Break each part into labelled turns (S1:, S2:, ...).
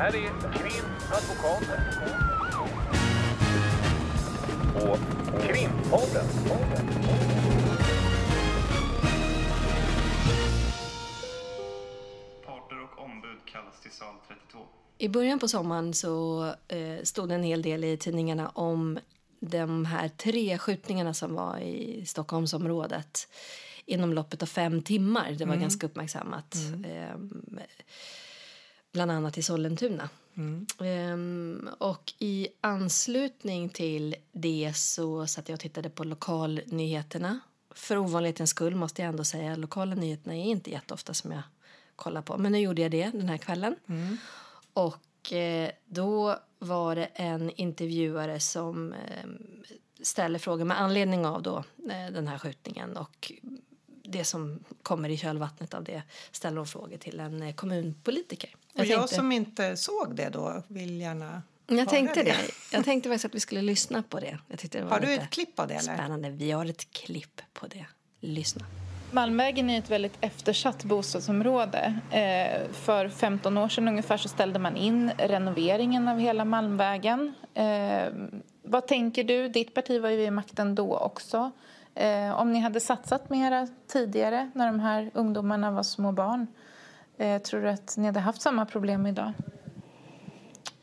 S1: här är Krimadvokaten. Och Krimpodden.
S2: Parter och ombud kallas till sal 32.
S3: I början på sommaren så eh, stod det en hel del i tidningarna om de här tre skjutningarna som var i Stockholmsområdet inom loppet av fem timmar. Det var ganska uppmärksammat. Eh, bland annat i Sollentuna. Ehm, och i anslutning till det så satt jag och tittade på lokalnyheterna. För ovanlighetens skull måste jag ändå säga lokala nyheterna är inte jätteofta som jag kollar på. Men nu gjorde jag det den här kvällen. Och eh, då var det en intervjuare som eh, ställer frågor med anledning av då, eh, den här skjutningen och det som kommer i kölvattnet av det ställer hon frågor till en eh, kommunpolitiker.
S4: Och jag
S3: tänkte-
S4: som inte såg det då vill gärna
S3: jag tänkte det. Jag tänkte faktiskt att vi skulle lyssna på det. Jag tyckte det var
S4: Har du ett klipp av det, eller?
S3: Spännande. Vi har ett klipp på det. Lyssna.
S5: Malmvägen är ett väldigt eftersatt bostadsområde. Eh, för 15 år sedan ungefär så ställde man in renoveringen av hela Malmvägen. Eh, vad tänker du? Ditt parti var ju vid makten då också. Eh, om ni hade satsat mera tidigare när de här ungdomarna var små barn tror du att ni hade haft samma problem idag?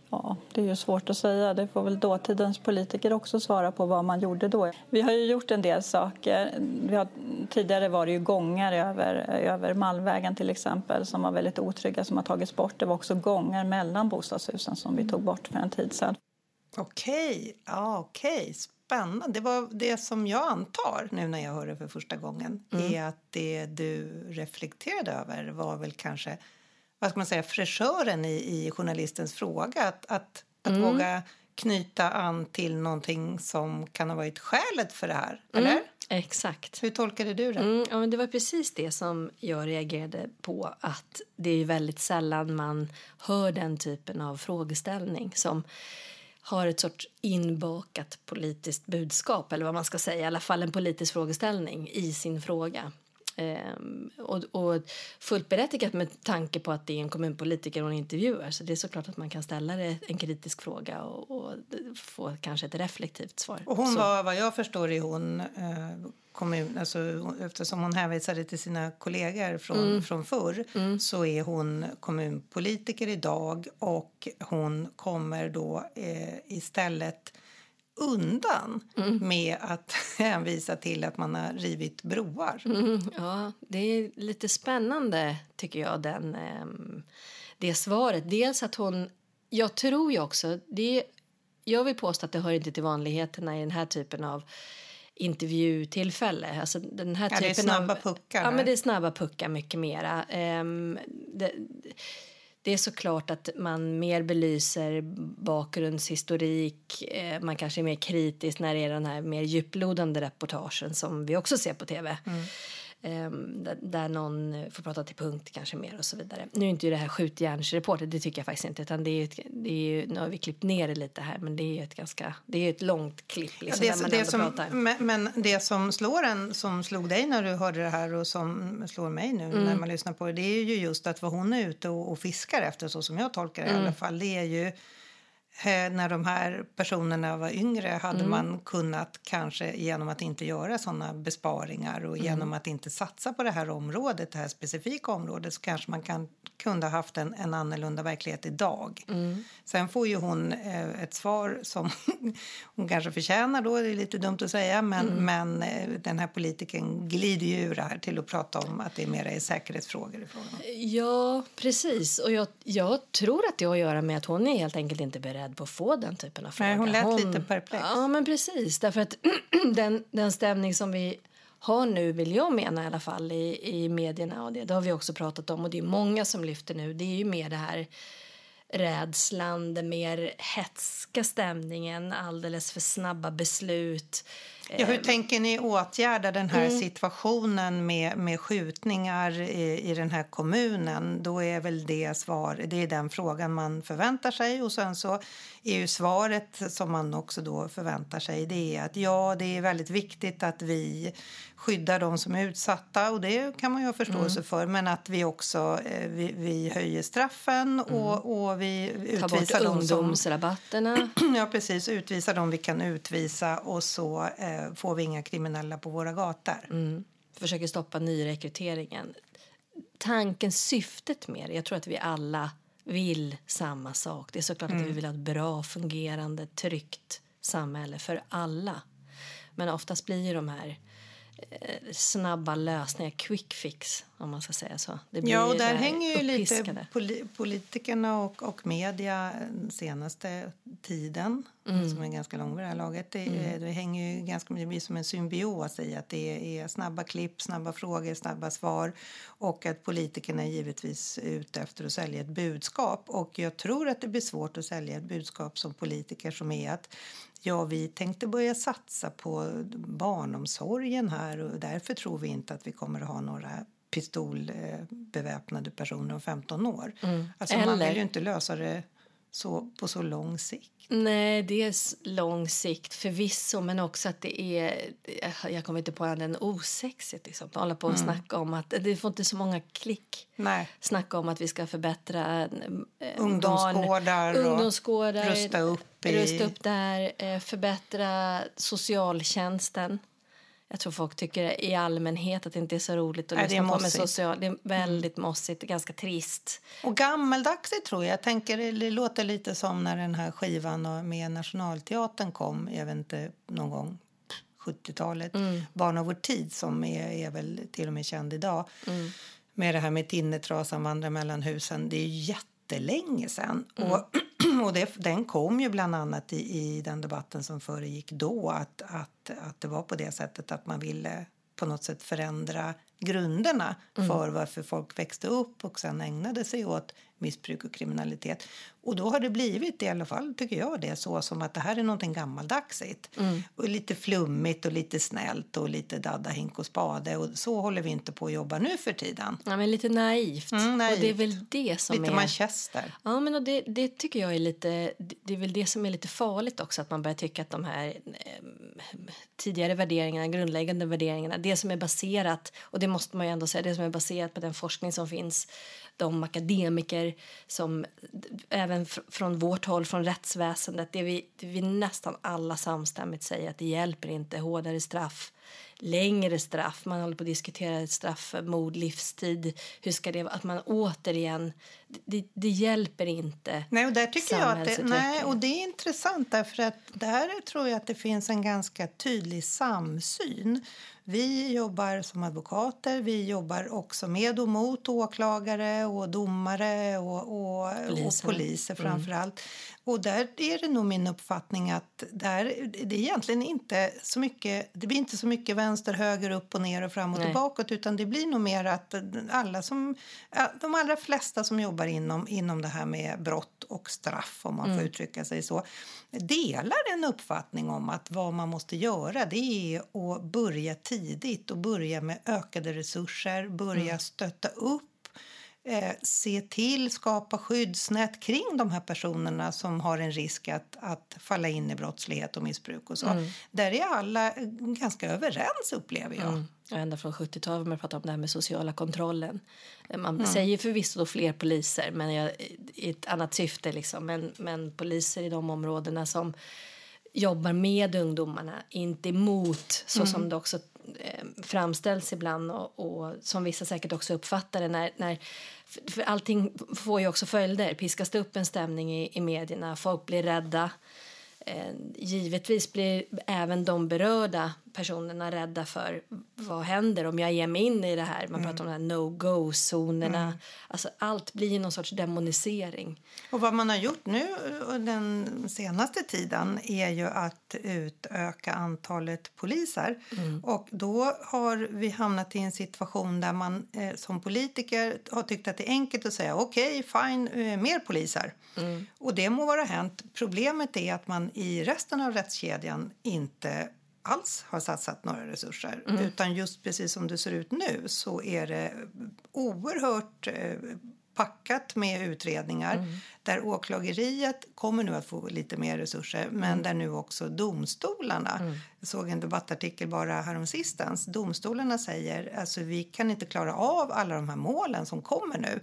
S6: Ja, det är ju svårt att säga. Det får väl dåtidens politiker också svara på vad man gjorde då. Vi har ju gjort en del saker. Vi har, tidigare var det ju gångar över, över Malmvägen till exempel som var väldigt otrygga som har tagits bort. Det var också gångar mellan bostadshusen som vi tog bort för en tid sedan.
S4: Okej, ja, okej. Spännande. Det var det som jag antar nu när jag hör det för första gången är att det du reflekterade över var väl kanske vad ska man säga, fräschören i, i journalistens fråga. Att, att, att våga knyta an till någonting som kan ha varit skälet för det här. Eller?
S3: Exakt.
S4: Hur tolkade du det?
S3: Mm, ja, men det var precis det som jag reagerade på. Att det är väldigt sällan man hör den typen av frågeställning som har ett sorts inbakat politiskt budskap eller vad man ska säga, i alla fall en politisk frågeställning i sin fråga. Ehm, och, och fullt berättigat med tanke på att det är en kommunpolitiker en intervjuar så det är såklart att man kan ställa det, en kritisk fråga och, och få kanske ett reflektivt svar.
S4: Och hon
S3: Så-
S4: var, vad jag förstår, är hon eh, kommun, alltså, eftersom hon hänvisade till sina kollegor från, från förr så är hon kommunpolitiker idag och hon kommer då eh, istället undan med att hänvisa till att man har rivit broar.
S3: Mm, ja, det är lite spännande tycker jag, den, ehm, det svaret. Dels att hon, jag tror ju också, det, jag vill påstå att det hör inte till vanligheterna i den här typen av intervjutillfälle. Alltså den här
S4: Ja, det är
S3: typen
S4: snabba
S3: av,
S4: puckar
S3: Ja, men det är snabba puckar mycket mera. Ehm, det, det är såklart att man mer belyser bakgrundshistorik. Eh, man kanske är mer kritisk när det är den här mer djuplodande reportagen som vi också ser på tv. Mm där, där någon får prata till punkt kanske mer och så vidare. Nu är inte det här skjutjärnsreporter, det tycker jag faktiskt inte. Utan det är ett, det är ju, nu har vi klippt ner det lite här men det är ju ett ganska, det är ett långt klipp
S4: Ja,
S3: liksom, där
S4: det,
S3: man
S4: det
S3: ändå
S4: som,
S3: pratar.
S4: men, men det som slår en, som slog dig när du hörde det här och som slår mig nu
S3: Mm.
S4: när man lyssnar på det, det är ju just att vad hon är ute och, och fiskar efter, så som jag tolkar det i
S3: Mm.
S4: alla fall, det är ju när de här personerna var yngre hade
S3: Mm.
S4: man kunnat kanske genom att inte göra sådana besparingar och genom
S3: Mm.
S4: att inte satsa på det här området, det här specifika området så kanske man kan, kunde ha haft en, en annorlunda verklighet idag.
S3: Mm.
S4: Sen får ju hon eh, ett svar som hon kanske förtjänar då, det är lite dumt att säga, men,
S3: Mm.
S4: men eh, den här politikern glider ju ur det här till att prata om att det är mera är säkerhetsfrågor i frågan.
S3: Ja, precis. Och jag, jag tror att det har att göra med att hon är helt enkelt inte beredd på att få den typen av frågor.
S4: Nej, hon lät lite perplex.
S3: Ja, men precis. Därför att den, den stämning som vi har nu, vill jag mena i alla fall, i, i medierna och det, det har vi också pratat om och det är många som lyfter nu, det är ju mer det här rädslan, den mer hetska stämningen, alldeles för snabba beslut.
S4: Ja, hur tänker ni åtgärda den här situationen med, med skjutningar i, i den här kommunen? Då är väl det svar, det är den frågan man förväntar sig. Och sen så är ju svaret som man också då förväntar sig det är att ja, det är väldigt viktigt att vi skyddar de som är utsatta. Och det kan man ju ha förståelse för. Men att vi också eh, vi, vi höjer straffen och, och vi
S3: Ta bort
S4: utvisar de som
S3: ungdomsrabatterna.
S4: Ja, precis. Utvisa dem vi kan utvisa och så eh, får vi inga kriminella på våra gator.
S3: Mm. Försöker stoppa nyrekryteringen. Tanken, syftet med det, jag tror att vi alla vill samma sak. Det är såklart att vi vill ha ett bra, fungerande, tryggt samhälle för alla. Men oftast blir ju de här eh, snabba lösningar, quick fix om man ska säga så.
S4: Ja, och där
S3: här
S4: hänger ju lite politikerna och, och media den senaste tiden,
S3: Mm.
S4: som är ganska lång vid det här laget. Det, det hänger ju ganska det blir som en symbios i att det är snabba klipp, snabba frågor, snabba svar och att politikerna är givetvis ute efter att sälja ett budskap. Och jag tror att det blir svårt att sälja ett budskap som politiker som är att Ja, vi tänkte börja satsa på barnomsorgen här och därför tror vi inte att vi kommer att ha några pistolbeväpnade personer om 15 år. Alltså man
S3: Eller-
S4: vill ju inte lösa det så, på så lång sikt.
S3: Nej, det är lång sikt förvisso, men också att det är... Jag kommer inte på annat än osexigt. Liksom. Hålla på och snacka om att det får inte så många klick.
S4: Nej.
S3: Snacka om att vi ska förbättra eh,
S4: Ungdomsgårdar
S3: barn, ungdomsgårdar,
S4: rusta upp i-
S3: rusta upp där, eh, förbättra socialtjänsten. Jag tror folk tycker i allmänhet att det inte är så roligt att
S4: Nej,
S3: lyssna på med social. Det är väldigt mossigt ganska trist.
S4: Och gammeldags tror jag. jag tänker, det låter lite som när den här skivan med Nationalteatern kom, jag vet inte, någon gång 70-talet. Barn av vår tid som är, är väl till och med känd idag. Med det här med tinnetrasan vandra mellan husen. Det är jättelänge sedan. Och, och det, den kom ju bland annat i, i den debatten som föregick då att, att, att det var på det sättet att man ville på något sätt förändra grunderna för varför folk växte upp och sen ägnade sig åt missbruk och kriminalitet. Och då har det blivit, i alla fall tycker jag det, så som att det här är någonting gammaldagsigt. Och lite flummigt och lite snällt och lite dadda, hink och spade. Och så håller vi inte på att jobba nu för tiden.
S3: Ja, men lite naivt.
S4: Mm,
S3: Och det är
S4: naivt.
S3: väl det som
S4: Lite
S3: är...
S4: Manchester.
S3: Ja, men och det, det tycker jag är lite... Det är väl det som är lite farligt också, att man börjar tycka att de här eh, tidigare värderingarna, grundläggande värderingarna, det som är baserat, och det måste man ju ändå säga, det som är baserat på den forskning som finns, de akademiker som även fr- från vårt håll, från rättsväsendet, det vi, det vi nästan alla samstämmigt säger att det hjälper inte hårdare straff, längre straff, man håller på att diskutera ett straff för mord, livstid, hur ska det vara, att man återigen, det, det hjälper inte.
S4: Nej, och där tycker jag att det, nej, och det är intressant därför att där tror jag att det finns en ganska tydlig samsyn. Vi jobbar som advokater, vi jobbar också med och mot åklagare och domare och, och, och
S3: Poliser.
S4: poliser framför allt. Och där är det nog min uppfattning att där, det är egentligen inte så mycket, det blir inte så mycket vänster, höger, upp och ner och fram och
S3: Nej.
S4: tillbaka utan det blir nog mer att alla som, de allra flesta som jobbar inom, inom det här med brott och straff om man får uttrycka sig så delar en uppfattning om att vad man måste göra det är att börja tidigt och börja med ökade resurser, börja stötta upp eh, se till, skapa skyddsnät kring de här personerna som har en risk att, att falla in i brottslighet och missbruk och så. Där är alla eh, ganska överens upplever jag.
S3: Mm. Ända från 70-talet har man pratat om det här med sociala kontrollen. Man säger förvisso då fler poliser, men jag, i ett annat syfte. Liksom. Men, men poliser i de områdena som jobbar med ungdomarna, inte emot, så som det också eh, Eh, framställs ibland och, och som vissa säkert också uppfattar det. När, när, för- allting får ju också följder. Piskas det upp en stämning i, i medierna, folk blir rädda. Eh, givetvis blir även de berörda personerna rädda för vad händer om jag ger mig in i det här. Man pratar om de här no-go-zonerna. Alltså, allt blir någon sorts demonisering.
S4: Och vad man har gjort nu eh, den senaste tiden är ju att utöka antalet poliser. Och då har vi hamnat i en situation där man eh, som politiker har tyckt att det är enkelt att säga okej, fine, eh, mer poliser. Och det må vara hänt. Problemet är att man i resten av rättskedjan inte alls har satsat några resurser. Utan just precis som det ser ut nu så är det oerhört eh, packat med utredningar där åklageriet kommer nu att få lite mer resurser men där nu också domstolarna, jag såg en debattartikel bara häromsistens, domstolarna säger alltså vi kan inte klara av alla de här målen som kommer nu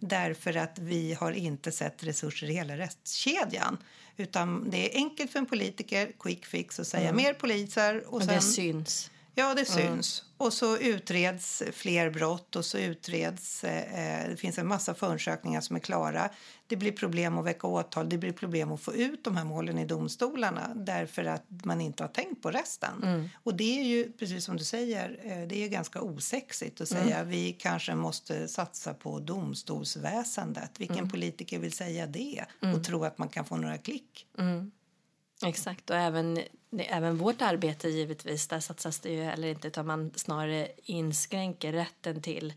S4: därför att vi har inte sett resurser i hela rättskedjan. Utan det är enkelt för en politiker, quick fix, att säga mer poliser och,
S3: Och
S4: sen...
S3: det syns.
S4: Ja, det syns. Och så utreds fler brott och så utreds... Eh, det finns en massa förundersökningar som är klara. Det blir problem att väcka åtal. Det blir problem att få ut de här målen i domstolarna därför att man inte har tänkt på resten. Och det är ju, precis som du säger, eh, det är ganska osexigt att säga vi kanske måste satsa på domstolsväsendet. Vilken politiker vill säga det och tro att man kan få några klick?
S3: Exakt, och även, även vårt arbete givetvis, där satsas det ju heller inte utan man snarare inskränker rätten till.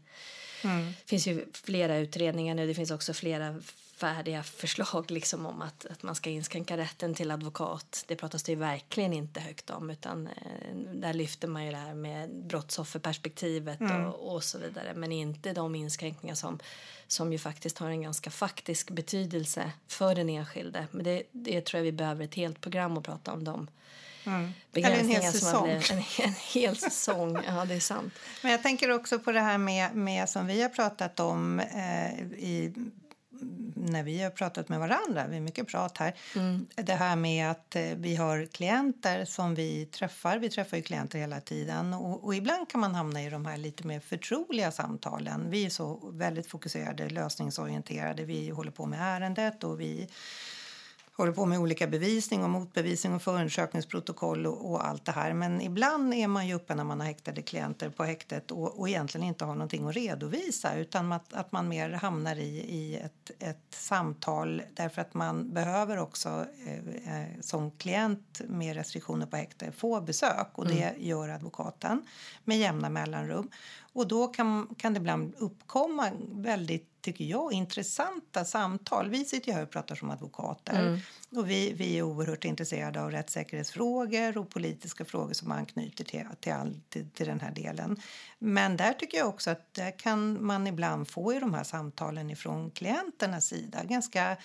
S3: Det finns ju flera utredningar nu, det finns också flera färdiga förslag liksom om att, att man ska inskränka rätten till advokat. Det pratas det ju verkligen inte högt om utan eh, där lyfter man ju det här med brottsofferperspektivet och, och så vidare men inte de inskränkningar som, som ju faktiskt har en ganska faktisk betydelse för den enskilde. Men det, det tror jag vi behöver ett helt program att prata om de
S4: Eller en hel säsong.
S3: En, en hel säsong, ja det är sant.
S4: Men jag tänker också på det här med, med som vi har pratat om eh, i, när vi har pratat med varandra. Vi har mycket prat här. Det här med att eh, vi har klienter som vi träffar. Vi träffar ju klienter hela tiden och, och ibland kan man hamna i de här lite mer förtroliga samtalen. Vi är så väldigt fokuserade, lösningsorienterade. Vi håller på med ärendet och vi håller på med olika bevisning och motbevisning och förundersökningsprotokoll och, och allt det här. Men ibland är man ju uppe när man har häktade klienter på häktet och, och egentligen inte har någonting att redovisa utan att, att man mer hamnar i, i ett, ett samtal därför att man behöver också eh, eh, som klient med restriktioner på häkte få besök och det gör advokaten med jämna mellanrum. Och då kan, kan det ibland uppkomma väldigt tycker jag, intressanta samtal. Vi sitter ju här och pratar som advokater och vi, vi är oerhört intresserade av rättssäkerhetsfrågor och politiska frågor som anknyter till, till, all, till, till den här delen. Men där tycker jag också att där kan man ibland få i de här samtalen ifrån klienternas sida ganska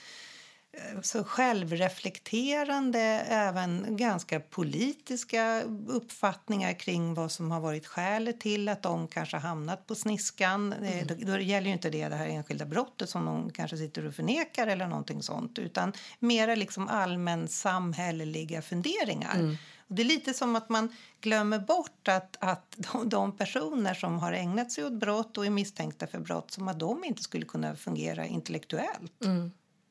S4: så självreflekterande, även ganska politiska uppfattningar kring vad som har varit skälet till att de kanske hamnat på sniskan. Mm. Då, då gäller ju inte det det här enskilda brottet som de kanske sitter och förnekar eller någonting sånt utan mera liksom allmän samhälleliga funderingar. Och det är lite som att man glömmer bort att, att de, de personer som har ägnat sig åt brott och är misstänkta för brott som att de inte skulle kunna fungera intellektuellt.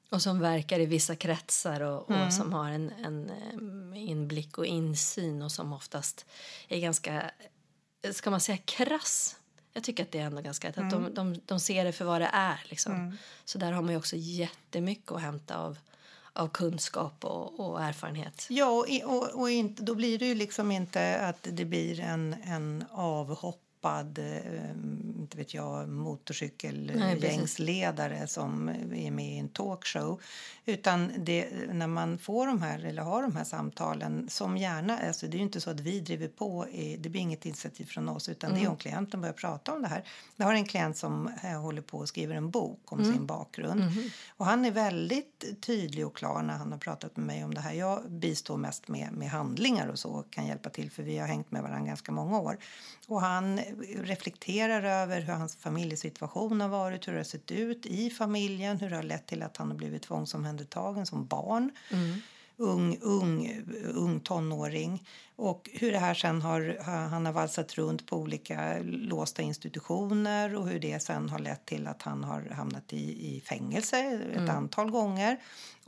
S3: Och som verkar i vissa kretsar och, och som har en, en eh, inblick och insyn och som oftast är ganska, ska man säga krass? Jag tycker att det är ändå ganska, att de, de, de ser det för vad det är liksom. Så där har man ju också jättemycket att hämta av, av kunskap och, och erfarenhet.
S4: Ja, och, och, och inte, då blir det ju liksom inte att det blir en, en avhoppad eh, inte vet jag, motorcykelgängsledare som är med i en talkshow. Utan det, när man får de här, eller har de här samtalen som gärna, alltså det är ju inte så att vi driver på, i, det blir inget initiativ från oss utan det är om klienten börjar prata om det här. Jag har en klient som eh, håller på och skriver en bok om sin bakgrund. Och han är väldigt tydlig och klar när han har pratat med mig om det här. Jag bistår mest med, med handlingar och så kan hjälpa till för vi har hängt med varandra ganska många år. Och han reflekterar över hur hans familjesituation har varit, hur det har sett ut i familjen, hur det har lett till att han har blivit tvångsomhändertagen som barn. Ung, ung, ung tonåring. Och hur det här sen har, han har valsat runt på olika låsta institutioner och hur det sen har lett till att han har hamnat i, i fängelse ett antal gånger.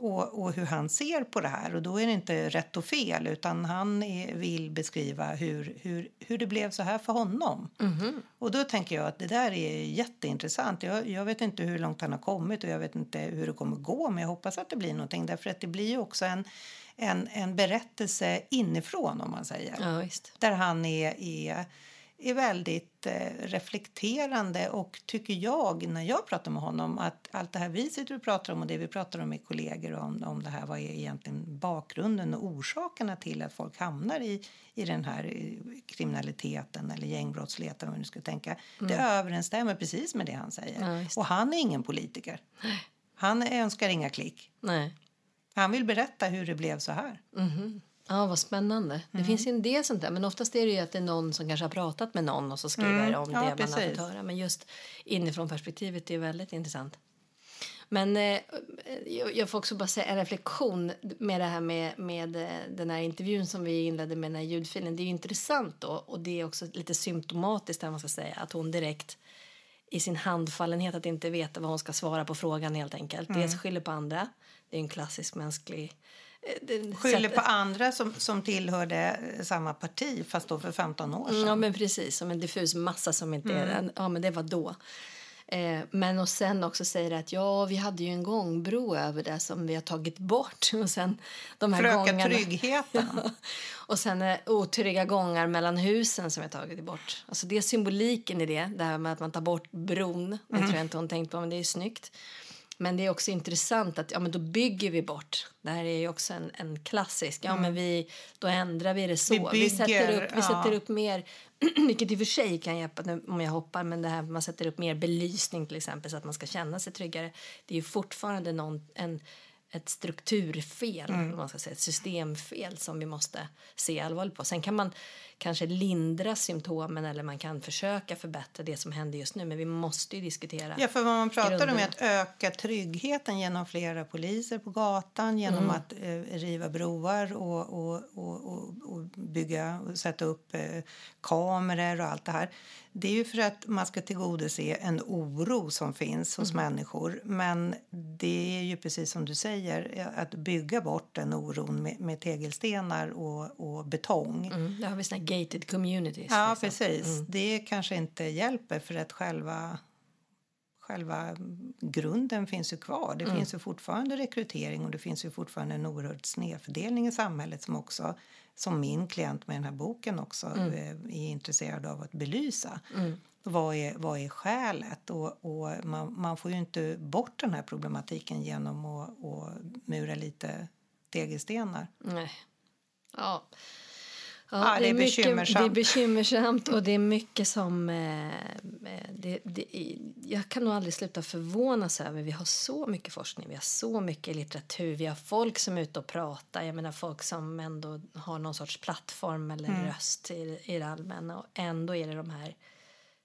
S4: Och, och hur han ser på det här. Och då är det inte rätt och fel utan han är, vill beskriva hur, hur, hur det blev så här för honom. Och då tänker jag att det där är jätteintressant. Jag, jag vet inte hur långt han har kommit och jag vet inte hur det kommer gå men jag hoppas att det blir någonting därför att det blir också en, en, en berättelse inifrån om man säger.
S3: Ja.
S4: Där han är, är är väldigt eh, reflekterande och tycker jag när jag pratar med honom att allt det här vi sitter och pratar om och det vi pratar om med kollegor om, om det här vad är egentligen bakgrunden och orsakerna till att folk hamnar i, i den här eh, kriminaliteten eller gängbrottsligheten man nu ska tänka. Det överensstämmer precis med det han säger.
S3: Ja, det.
S4: och han är ingen politiker. Han önskar inga klick.
S3: Nej.
S4: Han vill berätta hur det blev så här.
S3: Ja, vad spännande. Det finns ju en del sånt där. Men oftast är det ju att det är någon som kanske har pratat med någon och så skriver
S4: Mm,
S3: om
S4: ja,
S3: det man har
S4: precis.
S3: fått höra. Men just inifrån perspektivet är väldigt intressant. Men eh, jag, får också bara säga en reflektion med det här med, med eh, den här intervjun som vi inledde med den här ljudfilen. Det är intressant då och det är också lite symptomatiskt där man ska säga att hon direkt i sin handfallenhet att inte veta vad hon ska svara på frågan helt enkelt.
S4: Mm.
S3: Dels skyller på andra. Det är en klassisk mänsklig... eh,
S4: Skyller på andra som, som tillhörde eh, samma parti fast då för 15 år sedan.
S3: Mm, Ja, men precis. Som en diffus massa som inte är... En, ja, men det var då. Eh, men och sen också säger att ja, vi hade ju en gångbro över det som vi har tagit bort. Och sen de här
S4: För att öka
S3: gångarna-
S4: tryggheten.
S3: och sen eh, otrygga gångar mellan husen som vi har tagit bort. Alltså det är symboliken i det, det här med att man tar bort bron. Det tror jag inte hon tänkt på, men det är ju snyggt. Men det är också intressant att ja, men då bygger vi bort. Det här är ju också en, en klassisk. Ja, men vi, då ändrar vi det så.
S4: Vi
S3: sätter
S4: bygger,
S3: upp, vi
S4: ja.
S3: sätter upp mer, vilket i och för sig kan hjälpa nu om jag hoppar, men det här man sätter upp mer belysning till exempel så att man ska känna sig tryggare. Det är ju fortfarande någon, en, ett strukturfel,
S4: Mm.
S3: man ska säga, ett systemfel som vi måste se allvarligt på. Sen kan man kanske lindra symptomen eller man kan försöka förbättra det som händer just nu, men vi måste ju diskutera.
S4: Ja, för vad man pratar om
S3: Grunderna.
S4: är att öka tryggheten genom flera poliser på gatan, genom
S3: Mm.
S4: att eh, riva broar och, och, och, och, bygga och sätta upp eh, kameror och allt det här. Det är ju för att man ska tillgodose en oro som finns hos
S3: Mm.
S4: människor. Men det är ju precis som du säger, eh, att bygga bort den oron med, med tegelstenar och, och betong.
S3: Mm, där har vi såna gated communities.
S4: Ja,
S3: liksom.
S4: precis. Det kanske inte hjälper för att själva, själva grunden finns ju kvar. Det finns ju fortfarande rekrytering och det finns ju fortfarande en oerhörd snedfördelning i samhället som också som min klient med den här boken också eh, är intresserad av att belysa. Vad, är, vad är skälet? Och, och man, man får ju inte bort den här problematiken genom att, att mura lite tegelstenar.
S3: Nej. Ja.
S4: Ja, det är
S3: mycket-
S4: bekymmersamt.
S3: Det är bekymmersamt och det är mycket som... Eh, eh, det, det, jag kan nog aldrig sluta förvånas över. Vi har så mycket forskning, vi har så mycket litteratur, vi har folk som är ute och pratar. Jag menar folk som ändå har någon sorts plattform eller
S4: Mm.
S3: röst i, i det allmänna. Och ändå är det de här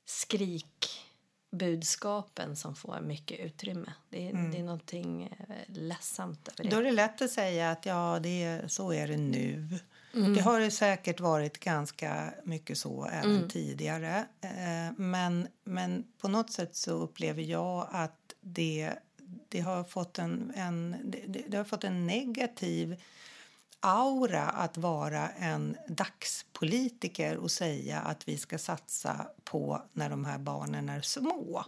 S3: skrikbudskapen som får mycket utrymme. Det, är det är någonting eh, ledsamt över det.
S4: Mm. Då är det lätt att säga att ja, det är, så är det nu. Det har det säkert varit ganska mycket så även tidigare. Eh, men, men på något sätt så upplever jag att det, det, har, fått en, en, det, det har fått en negativ aura att vara en dagspolitiker och säga att vi ska satsa på när de här barnen är små.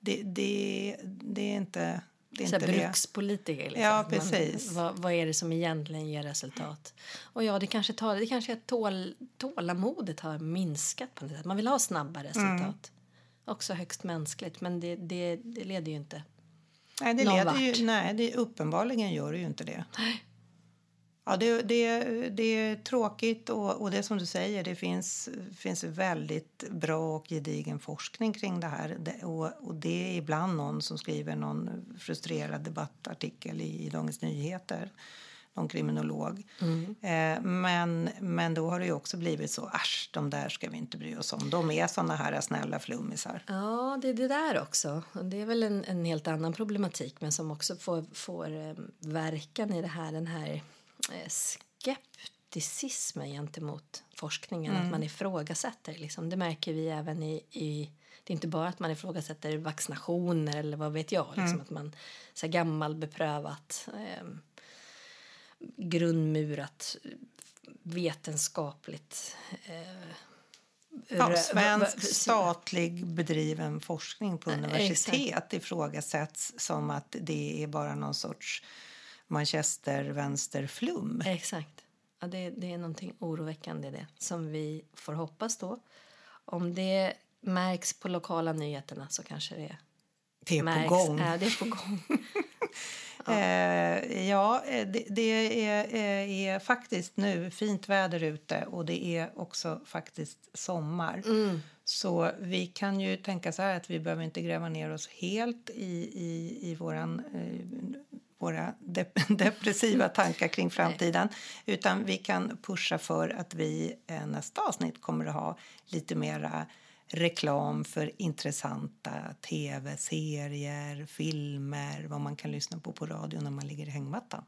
S4: Det, det, det är inte det. Är
S3: Så
S4: inte det.
S3: brukspolitiker. Liksom.
S4: Ja, precis.
S3: vad, vad är det som egentligen ger resultat? Och ja, det kanske, tar, det kanske är att tål, tålamodet har minskat på något sätt. Man vill ha snabba resultat.
S4: Mm.
S3: Också högst mänskligt, men det, det, det leder ju inte.
S4: Nej, det leder ju, nej det, uppenbarligen gör det ju inte det. Ja, det, det, det är tråkigt och, och det som du säger, det finns, finns väldigt bra och gedigen forskning kring det här. Det, och, och det är ibland någon som skriver någon frustrerad debattartikel i, i Dagens Nyheter, någon kriminolog. Eh, men, men då har det ju också blivit så, asch, de där ska vi inte bry oss om. De är såna här snälla flummisar.
S3: Ja, det är det där också. Det är väl en, en helt annan problematik men som också får, får eh, verkan i det här, den här skepticismen gentemot forskningen. Att man ifrågasätter. Liksom. Det märker vi även i, i... Det är inte bara att man ifrågasätter vaccinationer eller vad vet jag. Liksom, Att man så här gammal beprövat eh, grundmurat vetenskapligt eh,
S4: Ja, svensk statlig bedriven forskning på
S3: Ja,
S4: universitet ifrågasätts som att det är bara någon sorts manchester-vänsterflum.
S3: Exakt. Ja, det, det är någonting oroväckande i det som vi får hoppas då om det märks på lokala nyheterna så kanske det
S4: Det är
S3: märks.
S4: på gång.
S3: Ja, det är på gång.
S4: Eh, ja, eh, det, det är, eh, är faktiskt nu fint väder ute och det är också faktiskt sommar. Så vi kan ju tänka så här att vi behöver inte gräva ner oss helt i, i, i eh, våra dep- depressiva tankar kring framtiden. Utan vi kan pusha för att vi eh, nästa avsnitt kommer att ha lite mera reklam för intressanta tv-serier, filmer, vad man kan lyssna på på radio när man ligger i hängmattan.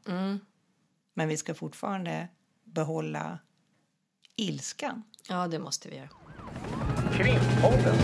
S4: Men vi ska fortfarande behålla ilskan.
S3: Ja, det måste vi göra.
S1: Krimpodden.